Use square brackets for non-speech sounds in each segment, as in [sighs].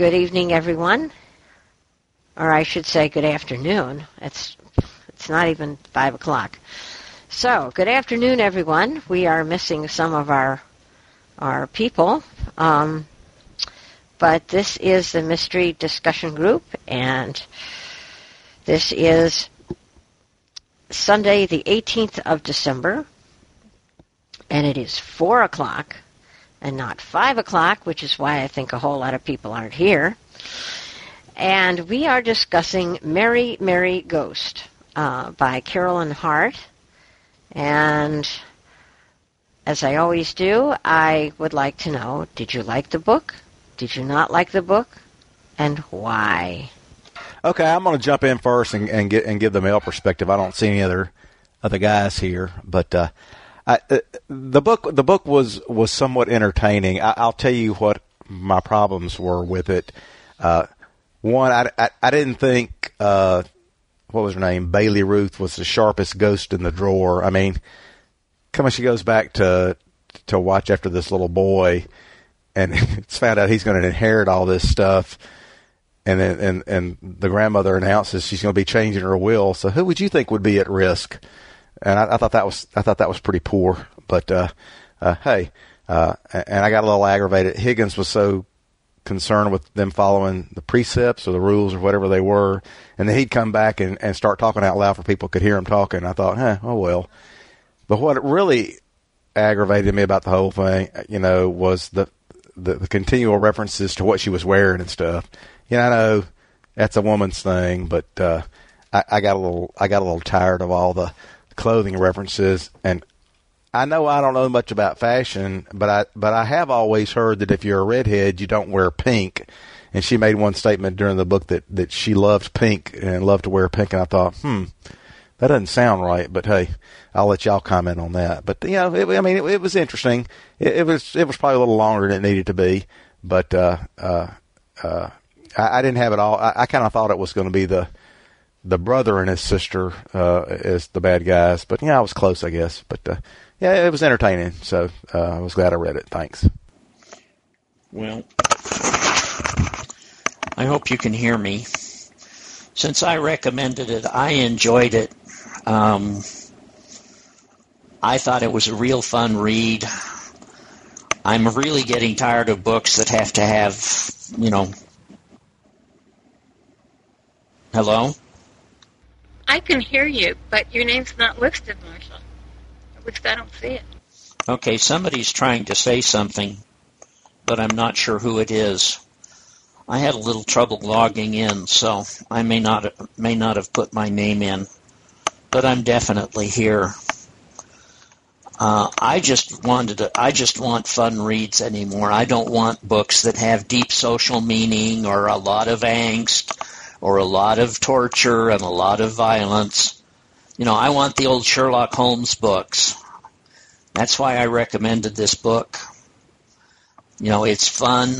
Good evening, everyone. Or I should say good afternoon. It's, it's not even 5 o'clock. So, good afternoon, everyone. We are missing some of our, our people. Um, but this is the Mystery Discussion Group, and this is Sunday, the 18th of December, and it is 4 o'clock and not 5 o'clock, which is why I think a whole lot of people aren't here. And we are discussing Merry, Merry Ghost uh, by Carolyn Hart. And as I always do, I would like to know did you like the book? Did you not like the book? And why? Okay, I'm going to jump in first and, and get and give the male perspective. I don't see any other other guys here, but uh, Uh, the book the book was was somewhat entertaining. I, will tell you what my problems were with it. Uh, one, I, I, I, didn't think uh, what was her name Bailey Ruth was the sharpest ghost in the drawer. I mean, come on, she goes back to to watch after this little boy, and [laughs] it's found out he's going to inherit all this stuff and and and the grandmother announces she's going to be changing her will. So who would you think would be at risk? And I, I thought that was I thought that was pretty poor. But uh, uh, hey, uh, and I got a little aggravated. Higgins was so concerned with them following the precepts or the rules or whatever they were, and then he'd come back and, and start talking out loud for people could hear him talking. I thought, huh, oh well. But what really aggravated me about the whole thing, you know, was the the, the continual references to what she was wearing and stuff you know, I know that's a woman's thing, but uh, I, I got a little I got a little tired of all the clothing references, and I know I don't know much about fashion, but I but I have always heard that if you're a redhead, you don't wear pink. And she made one statement during the book that that she loved pink and loved to wear pink, and I thought, hmm, that doesn't sound right. But hey, I'll let y'all comment on that. But you know, it, I mean, it, it was interesting. It, it, was it was probably a little longer than it needed to be, but uh, uh, uh, I, I didn't have it all. I, I kind of thought it was going to be the the brother and his sister uh, as the bad guys, but yeah, I was close, I guess. But uh, yeah, it was entertaining, so uh, I was glad I read it. Thanks. Well, I hope you can hear me. Since I recommended it, I enjoyed it. Um, I thought it was a real fun read. I'm really getting tired of books that have to have, you know, Hello? I can hear you, but your name's not listed, Marshall. At least I don't see it. Okay, somebody's trying to say something, but I'm not sure who it is. I had a little trouble logging in, so I may not may not have put my name in, but I'm definitely here. Uh, I just wanted to, I just want fun reads anymore. I don't want books that have deep social meaning or a lot of angst or a lot of torture and a lot of violence. You know, I want the old Sherlock Holmes books. That's why I recommended this book. You know, it's fun.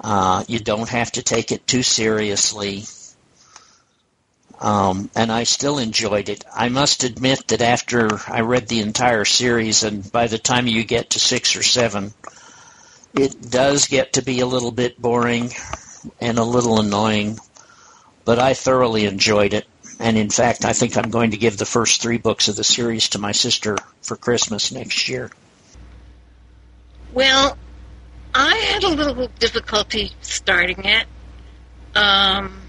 Uh, you don't have to take it too seriously. Um, and I still enjoyed it. I must admit that after I read the entire series, and by the time you get to six or seven, it does get to be a little bit boring and a little annoying, but I thoroughly enjoyed it. And in fact, I think I'm going to give the first three books of the series to my sister for Christmas next year. Well, I had a little difficulty starting it. Um,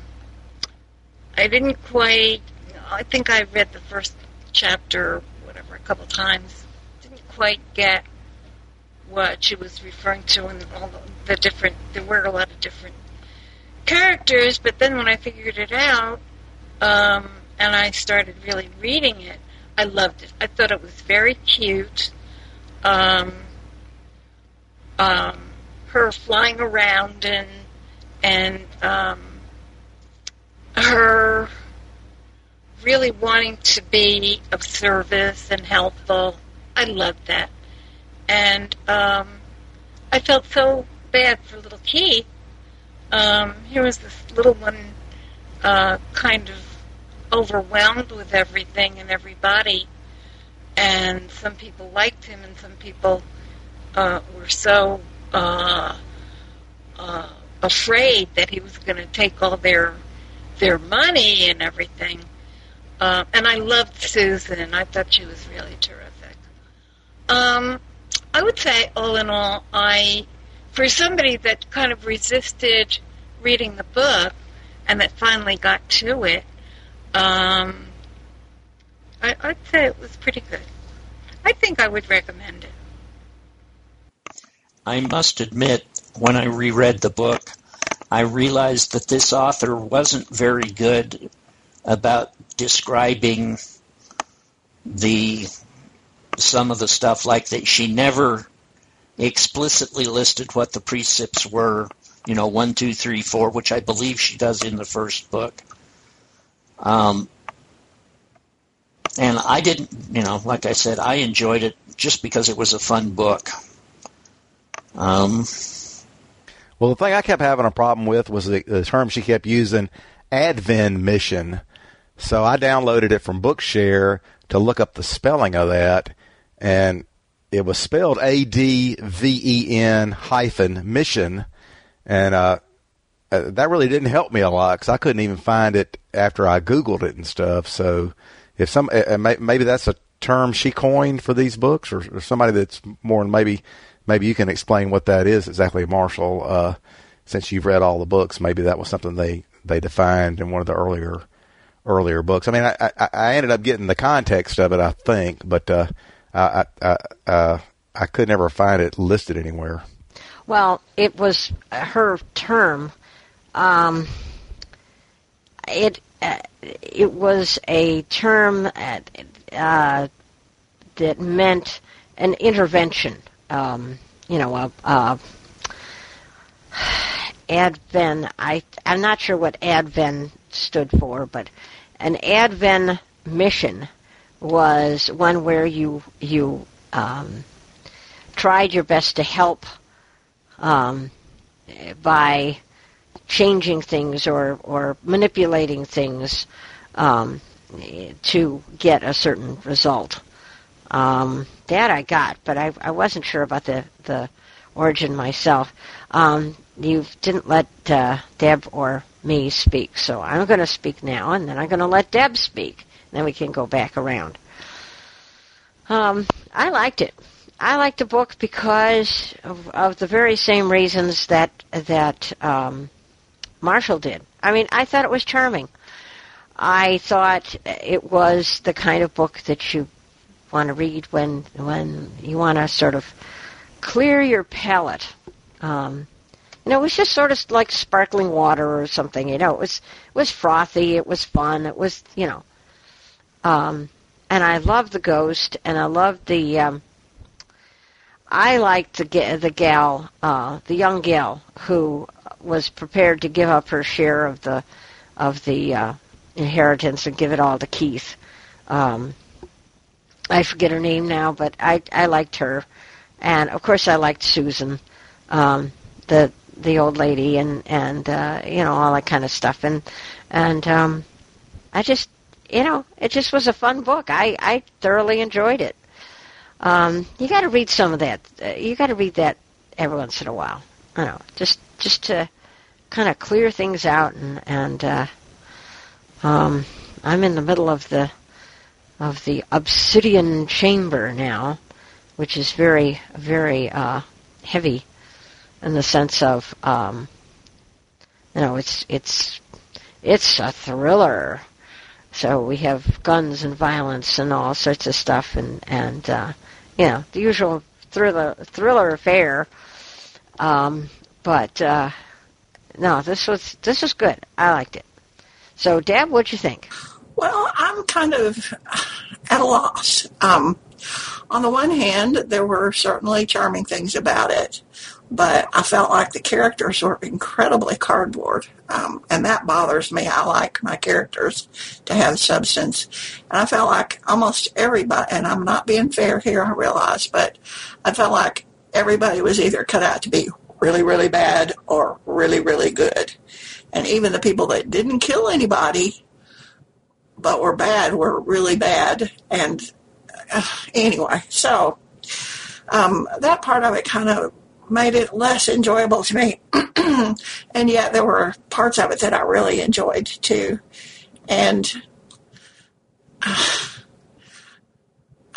I didn't quite. I think I read the first chapter, whatever, a couple times. Didn't quite get what she was referring to and all the, the different. There were a lot of different characters, but then when I figured it out, um, and I started really reading it, I loved it. I thought it was very cute. Um, um, her flying around and and um, her really wanting to be of service and helpful. I loved that, and um, I felt so bad for little Keith um, here was this little one uh, kind of overwhelmed with everything and everybody, and some people liked him, and some people uh, were so uh, uh, afraid that he was going to take all their their money and everything. Uh, and I loved Susan. I thought she was really terrific. Um, I would say, all in all, I, for somebody that kind of resisted reading the book and that finally got to it, um, I, I'd say it was pretty good. I think I would recommend it. I must admit, when I reread the book, I realized that this author wasn't very good about describing the some of the stuff like that she never explicitly listed what the precepts were you know one two three four which i believe she does in the first book um, and i didn't you know like i said i enjoyed it just because it was a fun book um, well, the thing I kept having a problem with was the, the term she kept using, Advent mission. So I downloaded it from Bookshare to look up the spelling of that, and it was spelled A D V E N hyphen mission, and uh, uh, that really didn't help me a lot because I couldn't even find it after I Googled it and stuff. So if some uh, maybe that's a term she coined for these books, or, or somebody that's more maybe maybe you can explain what that is exactly, Marshall. Uh, since you've read all the books, maybe that was something they they defined in one of the earlier earlier books. I mean, I, I, I ended up getting the context of it, I think, but uh, I I, uh, I could never find it listed anywhere. Well, it was her term. Um, it uh, it was a term uh, that meant an intervention um, you know, a, a Advent. I I'm not sure what Advent stood for, but an Advent mission was one where you you um, tried your best to help um, by changing things or or manipulating things um, to get a certain result. Um, that I got, but I, I wasn't sure about the, the origin myself. Um, you didn't let uh, Deb or me speak, so I'm going to speak now, and then I'm going to let Deb speak. Then we can go back around. Um, I liked it. I liked the book because of, of the very same reasons that that um, Marshall did. I mean, I thought it was charming. I thought it was the kind of book that you want to read when when you want to sort of clear your palate. Um, you know, it was just sort of like sparkling water or something. You know, it was it was frothy. It was fun. It was you know, um, and I loved the ghost, and I loved the. Um, I liked the the gal, uh, the young gal who was prepared to give up her share of the of the uh, inheritance and give it all to Keith. Um, I forget her name now, but I I liked her, and of course I liked Susan, um, the the old lady, and and uh, you know all that kind of stuff, and and um, I just you know it just was a fun book. I I thoroughly enjoyed it. Um, you got to read some of that. Uh, you got to read that every once in a while. I don't know, just just to kind of clear things out, and and uh, um, I'm in the middle of the of the obsidian chamber now, which is very, very uh, heavy in the sense of, um, you know, it's it's it's a thriller. So we have guns and violence and all sorts of stuff, and and uh, you know the usual thriller thriller affair. Um, but uh, no, this was this was good. I liked it. So, Deb, what'd you think? Well, I'm kind of at a loss. Um, on the one hand, there were certainly charming things about it, but I felt like the characters were incredibly cardboard, um, and that bothers me. I like my characters to have substance, and I felt like almost everybody, and I'm not being fair here, I realize, but I felt like everybody was either cut out to be really, really bad or really, really good. And even the people that didn't kill anybody but were bad were really bad. And uh, anyway, so um, that part of it kind of made it less enjoyable to me. [clears throat] and yet there were parts of it that I really enjoyed too. And [sighs]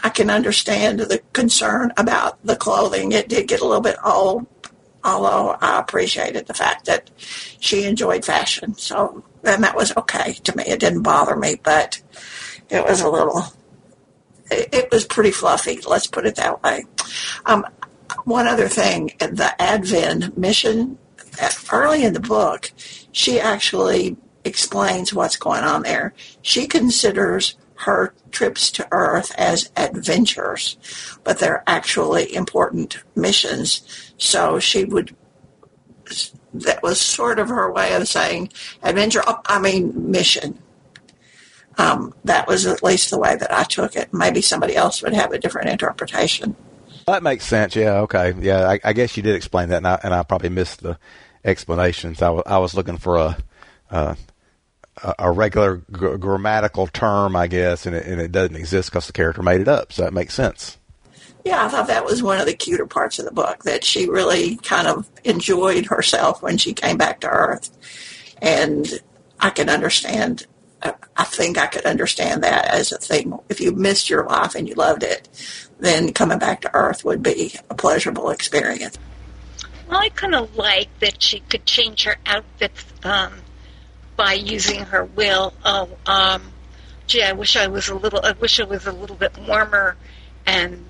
I can understand the concern about the clothing. It did get a little bit old, although I appreciated the fact that she enjoyed fashion. So, and that was okay to me. It didn't bother me, but it was a little, it, it was pretty fluffy. Let's put it that way. Um, one other thing, the Advent mission, early in the book, she actually explains what's going on there. She considers her trips to Earth as adventures, but they're actually important missions. So she would, that was sort of her way of saying adventure, I mean mission. Um, that was at least the way that I took it. Maybe somebody else would have a different interpretation. That makes sense. Yeah. Okay. Yeah. I, I guess you did explain that, and I, and I probably missed the explanations. I, w- I was looking for a uh, a regular grammatical term, I guess, and it, and it doesn't exist because the character made it up. So that makes sense. Yeah, I thought that was one of the cuter parts of the book that she really kind of enjoyed herself when she came back to Earth, and I can understand. I think I could understand that as a thing. If you missed your life and you loved it, then coming back to Earth would be a pleasurable experience. Well, I kind of like that she could change her outfits um, by using her will. Oh, um, gee, I wish I was a little. I wish it was a little bit warmer, and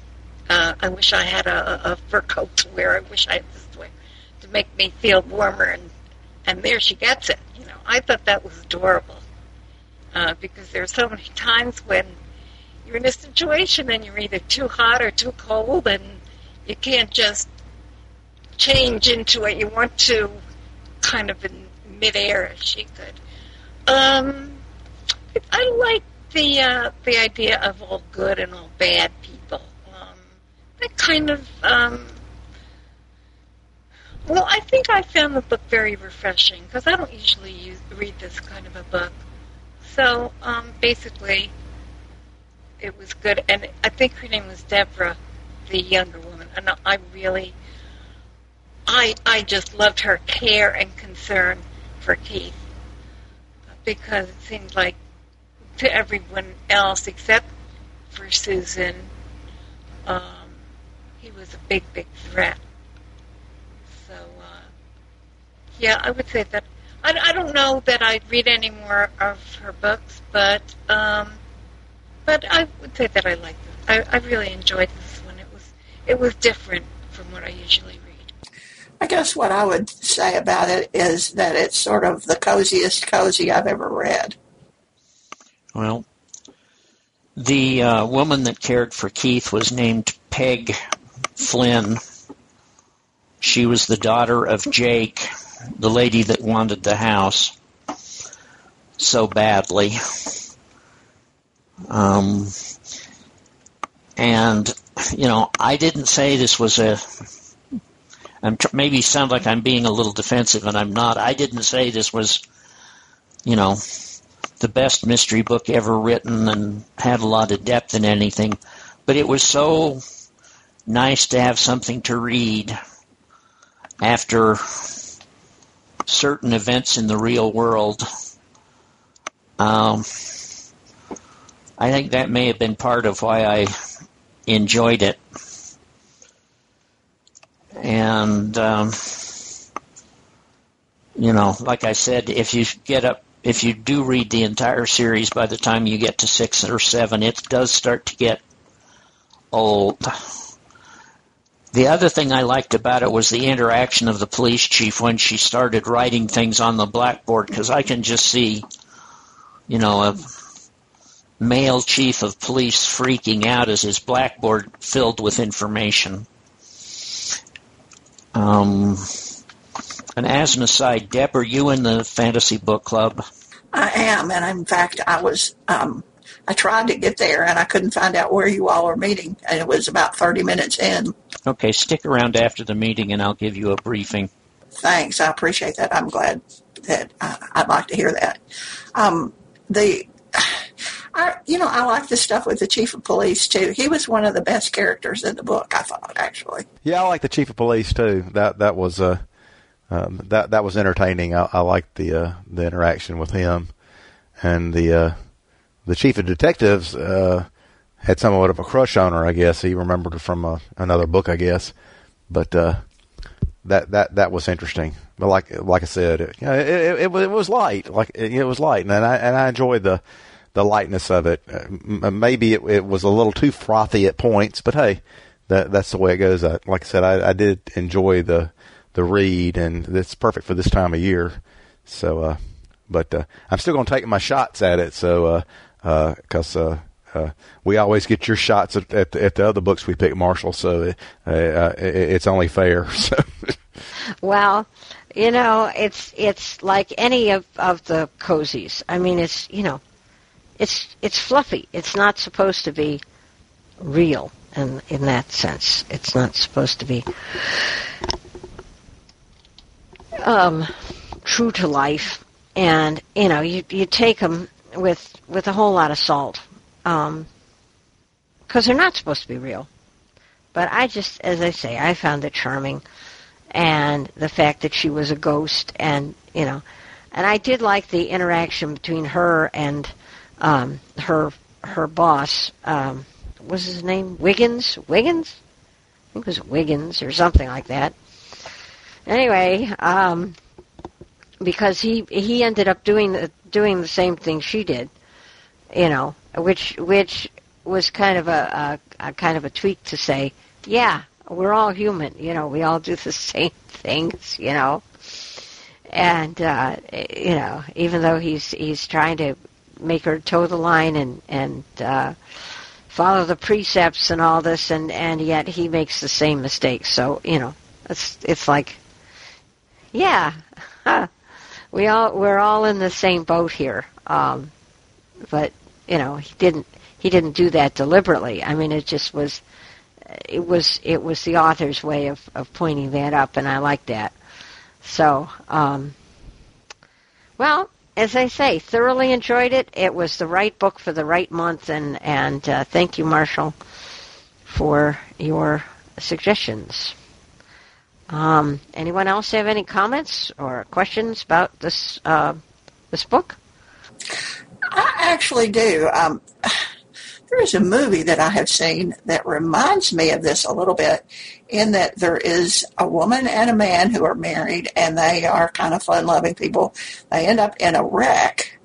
uh, I wish I had a, a fur coat to wear. I wish I had this to, wear, to make me feel warmer, and and there she gets it. You know, I thought that was adorable uh, because there are so many times when you're in a situation and you're either too hot or too cold, and you can't just change into what you want to, kind of in midair as she could. Um, I like the uh, the idea of all good and all bad people. Um, that kind of um, well, I think I found the book very refreshing because I don't usually use, read this kind of a book. So um, basically, it was good, and I think her name was Deborah, the younger woman, and I really, I I just loved her care and concern for Keith because it seemed like to everyone else except for Susan, um, he was a big, big threat. So, uh, yeah, I would say that. I, I don't know that I'd read any more of her books, but um, but I would say that I liked it. I, I really enjoyed this one. It was it was different from what I usually read. I guess what I would say about it is that it's sort of the coziest cozy I've ever read. Well, the uh, woman that cared for Keith was named Peg Flynn. She was the daughter of Jake, the lady that wanted the house so badly. Um, and you know, I didn't say this was a. I'm tr- maybe sound like I'm being a little defensive, and I'm not. I didn't say this was, you know, the best mystery book ever written and had a lot of depth in anything, but it was so nice to have something to read after certain events in the real world. Um, I think that may have been part of why I enjoyed it. And, um, you know, like I said, if you get up, if you do read the entire series by the time you get to six or seven, it does start to get old. The other thing I liked about it was the interaction of the police chief when she started writing things on the blackboard because I can just see, you know, a male chief of police freaking out as his blackboard filled with information. Um, and as an aside, Deb, are you in the fantasy book club? I am, and in fact, I was. Um, I tried to get there, and I couldn't find out where you all were meeting, and it was about thirty minutes in. Okay, stick around after the meeting, and I'll give you a briefing. Thanks, I appreciate that. I'm glad that uh, I'd like to hear that. Um, the I, you know, I like the stuff with the chief of police too. He was one of the best characters in the book. I thought actually. Yeah, I like the chief of police too. That that was uh, um, that that was entertaining. I, I liked the uh, the interaction with him, and the uh, the chief of detectives uh, had somewhat of a crush on her. I guess he remembered her from uh, another book. I guess, but uh, that that that was interesting. But like like I said, it, you know, it, it, it, was light. Like it, it was light, and I and I enjoyed the the lightness of it. Uh, maybe it, it was a little too frothy at points, but hey, that that's the way it goes. I, like I said, I, I did enjoy the the read, and it's perfect for this time of year. So, uh, but uh, I'm still going to take my shots at it. So, because uh, uh, uh, we always get your shots at, at, the, at the other books we pick, Marshall. So it, it, it's only fair. [laughs] So. well, you know, it's it's like any of of the cozies. I mean, it's you know, it's it's fluffy. It's not supposed to be real, and in that sense, it's not supposed to be um, true to life. And you know, you you take them with with a whole lot of salt, because um, they're not supposed to be real. But I just, as I say, I found it charming and the fact that she was a ghost and you know and I did like the interaction between her and um, her her boss um, was his name? Wiggins? Wiggins? I think it was Wiggins or something like that. Anyway um, because he he ended up doing the doing the same thing she did you know which which was kind of a, a, a kind of a tweak to say yeah we're all human, you know, we all do the [laughs] same things, you know. And uh, you know, even though he's he's trying to make her toe the line and and uh, follow the precepts and all this, and and yet he makes the same mistakes. So you know, it's it's like, yeah, [laughs] we all we're all in the same boat here. Um, but you know, he didn't he didn't do that deliberately. I mean, it just was it was it was the author's way of, of pointing that up, and I like that. So, um, well, as I say, thoroughly enjoyed it. It was the right book for the right month, and and uh, thank you, Marshall, for your suggestions. Um, anyone else have any comments or questions about this uh, this book? I actually do. Um, there is a movie that I have seen that reminds me of this a little bit in that there is a woman and a man who are married and they are kind of fun loving people. They end up in a wreck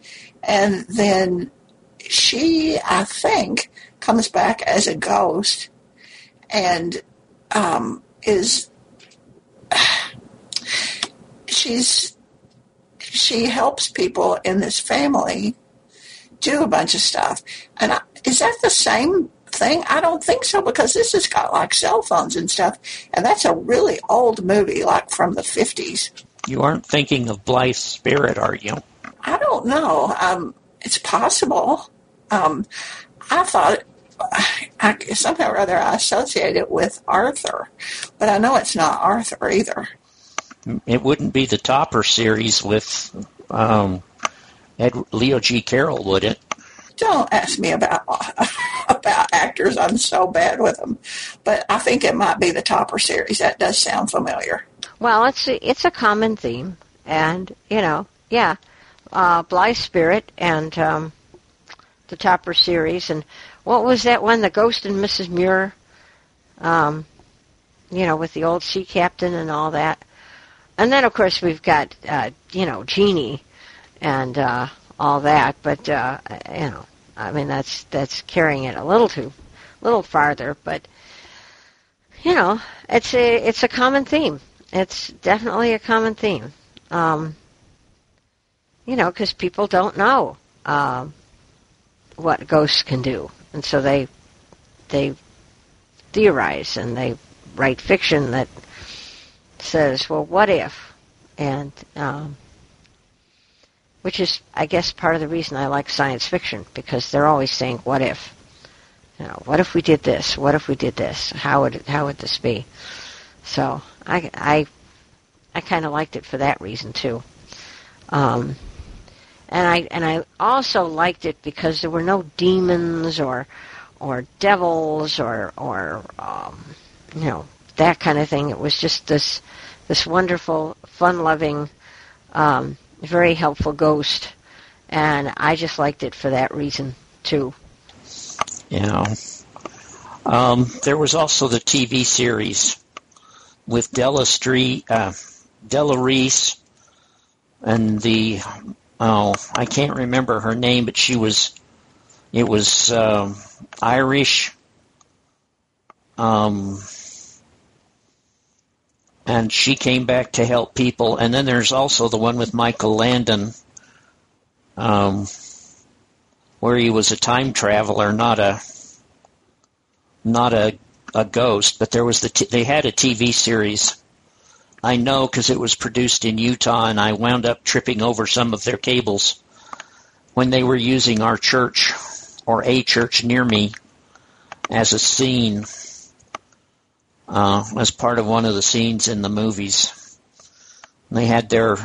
and then she, I think, comes back as a ghost and um, is [sighs] she's she helps people in this family do a bunch of stuff. And I, is that the same thing? I don't think so because this has got like cell phones and stuff, and that's a really old movie, like from the fifties. You aren't thinking of Blithe Spirit, are you? I don't know. Um, it's possible. Um, I thought I, somehow or other I associate it with Arthur, but I know it's not Arthur either. It wouldn't be the Topper series with um, Ed, Leo G. Carroll, would it? Don't ask me about [laughs] about actors. I'm so bad with them, but I think it might be the Topper series. That does sound familiar. Well, it's a, it's a common theme, and you know, yeah, uh, Blithe Spirit and um, the Topper series, and what was that one? The Ghost and Mrs. Muir. Um, you know, with the old sea captain and all that. And then, of course, we've got, uh, you know, Genie and uh, all that. But, uh, you know, I mean, that's that's carrying it a little too, little farther, but you know, it's a it's a common theme. It's definitely a common theme. Um, you know, because people don't know um, what ghosts can do, and so they they theorize and they write fiction that says, "Well, what if?" and um, which is, I guess, part of the reason I like science fiction because they're always saying, "What if?" You know, what if we did this? What if we did this? How would it, how would this be? So I I I kind of liked it for that reason too. Um, and I and I also liked it because there were no demons or or devils or or um, you know that kind of thing. It was just this this wonderful, fun-loving, um, very helpful ghost, and I just liked it for that reason too. Yeah. Um, there was also the TV series with Della Street, uh, Della Reese, and the oh, I can't remember her name, but she was it was um, Irish. Um, and she came back to help people. And then there's also the one with Michael Landon, um, where he was a time traveler, not a not a a ghost. But there was the t- they had a TV series. I know because it was produced in Utah, and I wound up tripping over some of their cables when they were using our church or a church near me as a scene uh, as part of one of the scenes in the movies. They had their,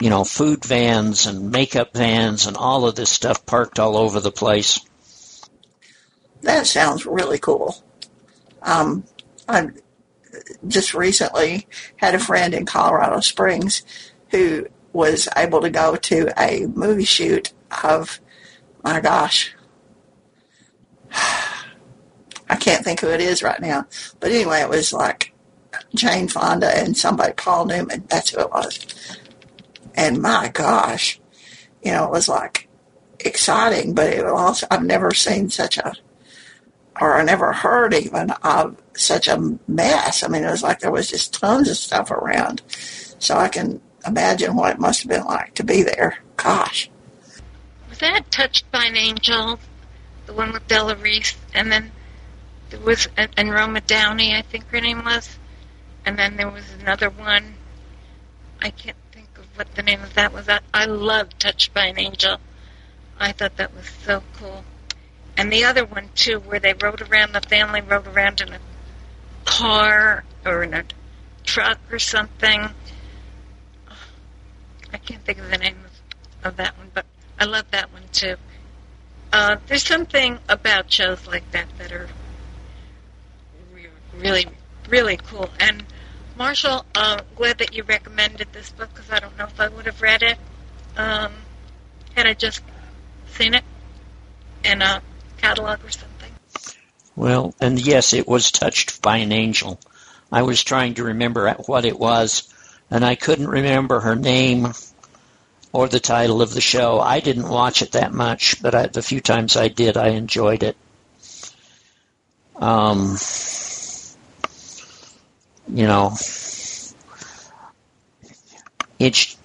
you know, food vans and makeup vans and all of this stuff parked all over the place. That sounds really cool. Um, I just recently had a friend in Colorado Springs who was able to go to a movie shoot of, my gosh, I can't think who it is right now. But anyway, it was like Jane Fonda and somebody, Paul Newman. That's who it was. And my gosh, you know, it was like exciting, but it was also, I've never seen such a, or I never heard even of such a mess. I mean, it was like there was just tons of stuff around. So I can imagine what it must have been like to be there. Gosh. Was that Touched by an Angel? The one with Della Reese? And then there was and Roma Downey, I think her name was, and then there was another one. I can't think of what the name of that was. I, I love Touched by an Angel. I thought that was so cool. And the other one too, where they rode around, the family rode around in a car or in a truck or something. I can't think of the name of, of that one, but I love that one too. Uh, there's something about shows like that that are really, really cool. And Marshall, uh, glad that you recommended this book because I don't know if I would have read it um, had I just seen it in a catalog or something. Well, and yes, it was touched by an angel. I was trying to remember what it was, and I couldn't remember her name or the title of the show. I didn't watch it that much, but I, the few times I did, I enjoyed it. Um, you know, it's.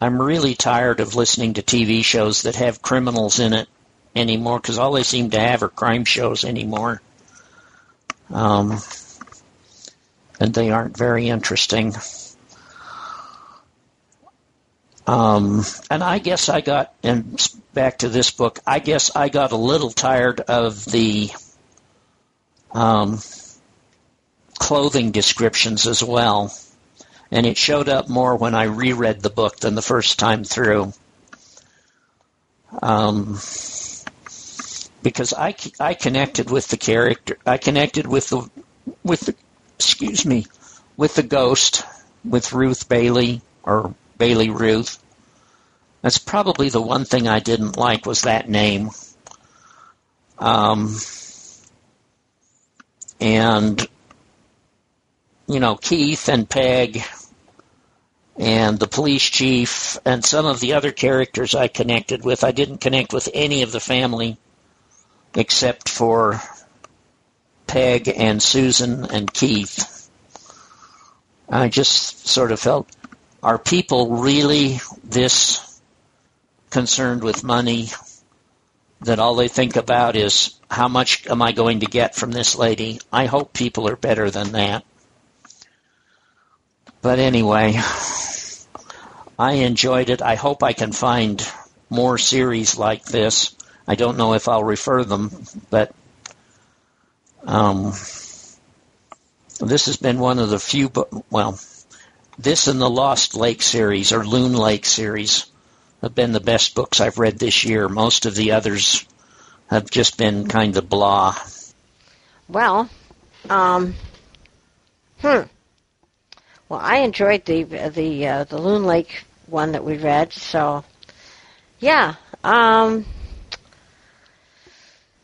I'm really tired of listening to TV shows that have criminals in it anymore because all they seem to have are crime shows anymore. Um, and they aren't very interesting. Um, and I guess I got, and back to this book, I guess I got a little tired of the um, clothing descriptions as well. And it showed up more when I reread the book than the first time through. Um, because I, I connected with the character, I connected with the, with the, excuse me, with the ghost, with Ruth Bailey, or Bailey Ruth. That's probably the one thing I didn't like was that name. Um, and you know, Keith and Peg and the police chief and some of the other characters I connected with. I didn't connect with any of the family except for Peg and Susan and Keith. I just sort of felt, are people really this concerned with money that all they think about is how much am I going to get from this lady? I hope people are better than that. But anyway, I enjoyed it. I hope I can find more series like this. I don't know if I'll refer them, but um, this has been one of the few, well, this and the Lost Lake series or Loon Lake series have been the best books I've read this year. Most of the others have just been kind of blah. Well, um, hmm. Well, I enjoyed the the uh, the Loon Lake one that we read. So, yeah. Um,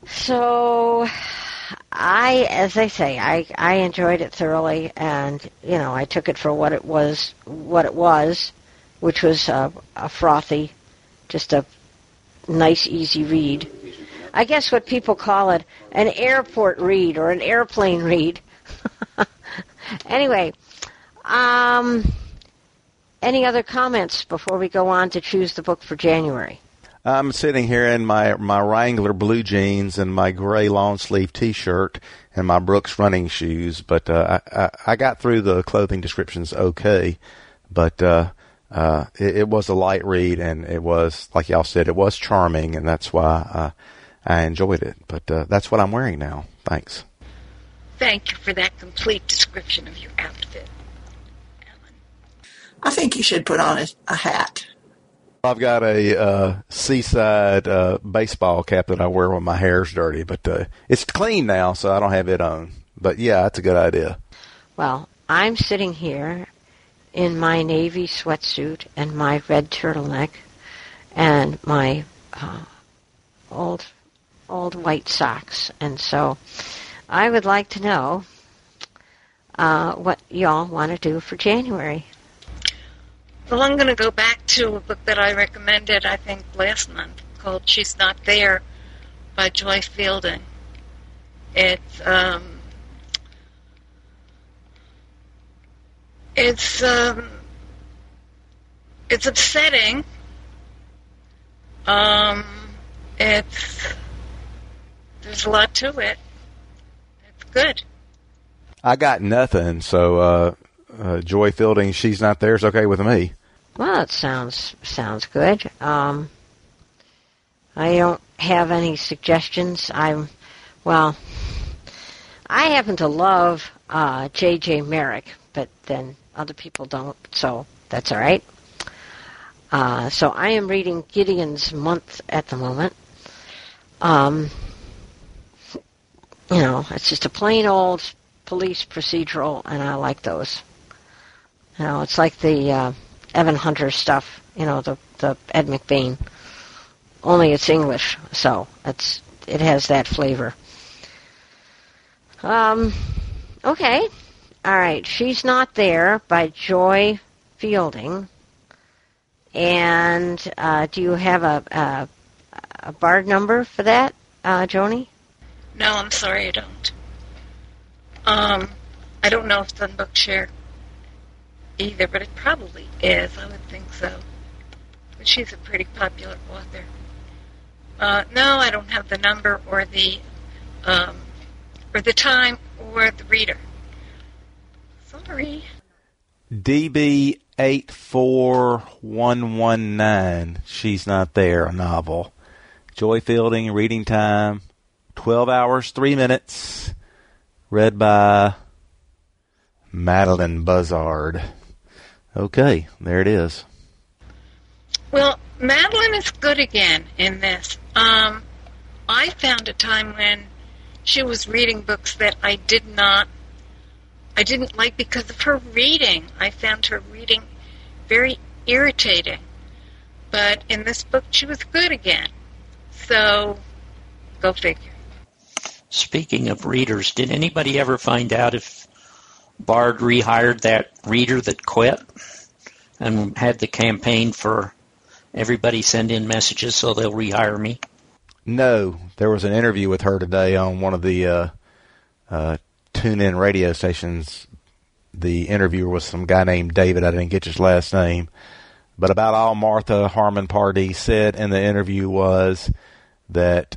so, I, as I say, I I enjoyed it thoroughly, and you know, I took it for what it was, what it was, which was a, a frothy, just a nice, easy read. I guess what people call it an airport read or an airplane read. [laughs] anyway, um, any other comments before we go on to choose the book for January? I'm sitting here in my my Wrangler blue jeans and my gray long sleeve T-shirt and my Brooks running shoes. But uh, I, I got through the clothing descriptions okay, but uh, uh, it, it was a light read and it was like y'all said, it was charming, and that's why uh, I enjoyed it. But uh, that's what I'm wearing now. Thanks. Thank you for that complete description of your outfit, Alan. I think you should put on a, a hat. I've got a uh, seaside uh, baseball cap that I wear when my hair's dirty, but uh, it's clean now, so I don't have it on. But yeah, that's a good idea. Well, I'm sitting here in my navy sweatsuit and my red turtleneck and my uh, old old white socks, and so I would like to know uh, what y'all want to do for January. Well, I'm going to go back to a book that I recommended, I think, last month called She's Not There by Joy Fielding. It's, um, it's, um, it's upsetting. Um, it's, there's a lot to it. It's good. I got nothing, so uh, uh, Joy Fielding, she's not there, is okay with me. Well, it sounds sounds good. Um, I don't have any suggestions. I'm, well, I happen to love uh, J.J. Marric, but then other people don't, so that's all right. Uh, so I am reading Gideon's Month at the moment. Um, you know, it's just a plain old police procedural, and I like those. You know, it's like the uh, Evan Hunter stuff. You know, the the Ed McBain. Only it's English, so it's it has that flavor. Um, okay, all right. She's not there by Joy Fielding. And uh, do you have a, a a bard number for that, uh, Joni? No, I'm sorry, I don't. Um, I don't know if it's on Bookshare either, but it probably is. I would think so. But she's a pretty popular author. Uh, no, I don't have the number or the um, or the time or the reader. Sorry. DB eight four one one nine. She's not there. A novel. Joy Fielding. Reading time. Twelve hours three minutes. Read by Madeline Buzzard. Okay, there it is. Well, Madeline is good again in this. Um, I found a time when she was reading books that I did not, I didn't like because of her reading. I found her reading very irritating. But in this book, she was good again. So, go figure. Speaking of readers, did anybody ever find out if Bard rehired that reader that quit and had the campaign for everybody send in messages so they'll rehire me? No, there was an interview with her today on one of the uh, uh, tune-in radio stations. The interviewer was some guy named David. I didn't get his last name, but about all Martha Harmon Pardee said in the interview was that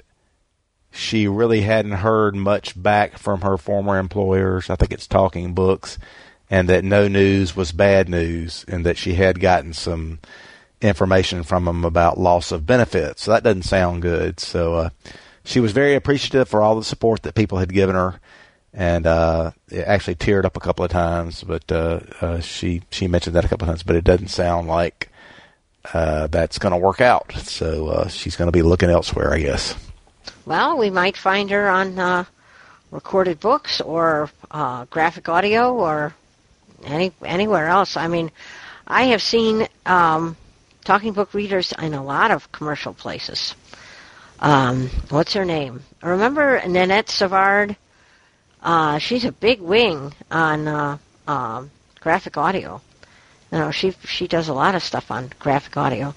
she really hadn't heard much back from her former employers. I think it's Talking Books, and that no news was bad news, and that she had gotten some information from them about loss of benefits. So that doesn't sound good. So uh, she was very appreciative for all the support that people had given her, and uh, it actually teared up a couple of times. But uh, uh, she she mentioned that a couple of times, but it doesn't sound like uh, that's going to work out. So uh, she's going to be looking elsewhere, I guess. Well, we might find her on uh, recorded books or uh, graphic audio or any anywhere else. I mean, I have seen um, talking book readers in a lot of commercial places. Um, what's her name? Remember Nanette Savard? Uh, she's a big wing on uh, um, graphic audio. You know, she she does a lot of stuff on graphic audio.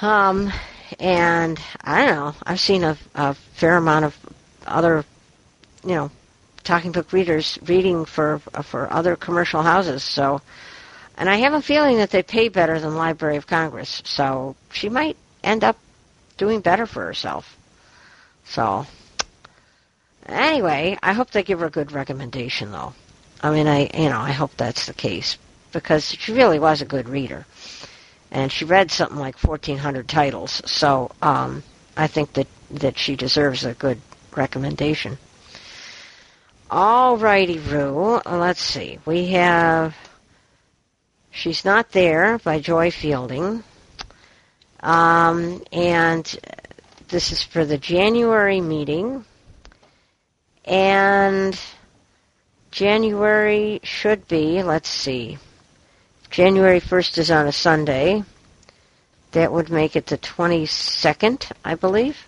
Um, and I don't know. I've seen a, a fair amount of other, you know, talking book readers reading for for other commercial houses. So, and I have a feeling that they pay better than Library of Congress. So she might end up doing better for herself. So, anyway, I hope they give her a good recommendation, though. I mean, I you know I hope that's the case because she really was a good reader and she read something like 1,400 titles. So um, I think that, that she deserves a good recommendation. All righty, Rue. Let's see. We have She's Not There by Joy Fielding. Um, and this is for the January meeting. And January should be, let's see, January 1st is on a Sunday. That would make it the 22nd, I believe.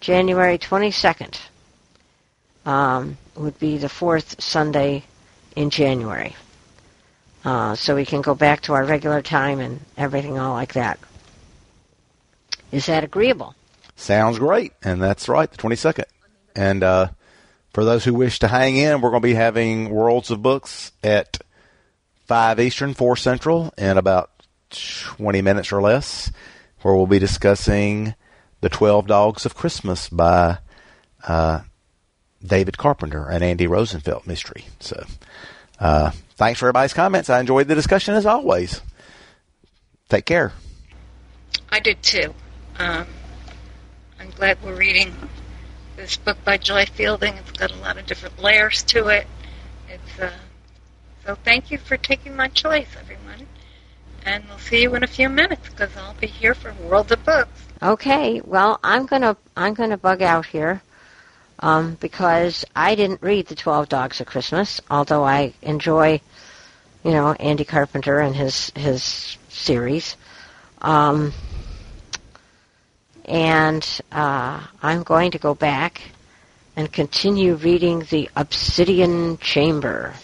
January 22nd um, would be the fourth Sunday in January. Uh, so we can go back to our regular time and everything all like that. Is that agreeable? Sounds great, and that's right, the 22nd. And uh, for those who wish to hang in, we're going to be having Worlds of Books at 5 Eastern, 4 Central in about 20 minutes or less, where we'll be discussing The 12 Dogs of Christmas by uh, David Carpenter and Andy Rosenfeld mystery. So, uh, thanks for everybody's comments. I enjoyed the discussion as always. Take care. I did too. Um, I'm glad we're reading this book by Joy Fielding. It's got a lot of different layers to it. It's uh, so thank you for taking my choice, everyone. And we'll see you in a few minutes because I'll be here for World of Books. Okay. Well, I'm gonna I'm gonna bug out here um, because I didn't read the Twelve Dogs of Christmas, although I enjoy, you know, Andy Carpenter and his his series. Um, and uh, I'm going to go back and continue reading the Obsidian Chamber.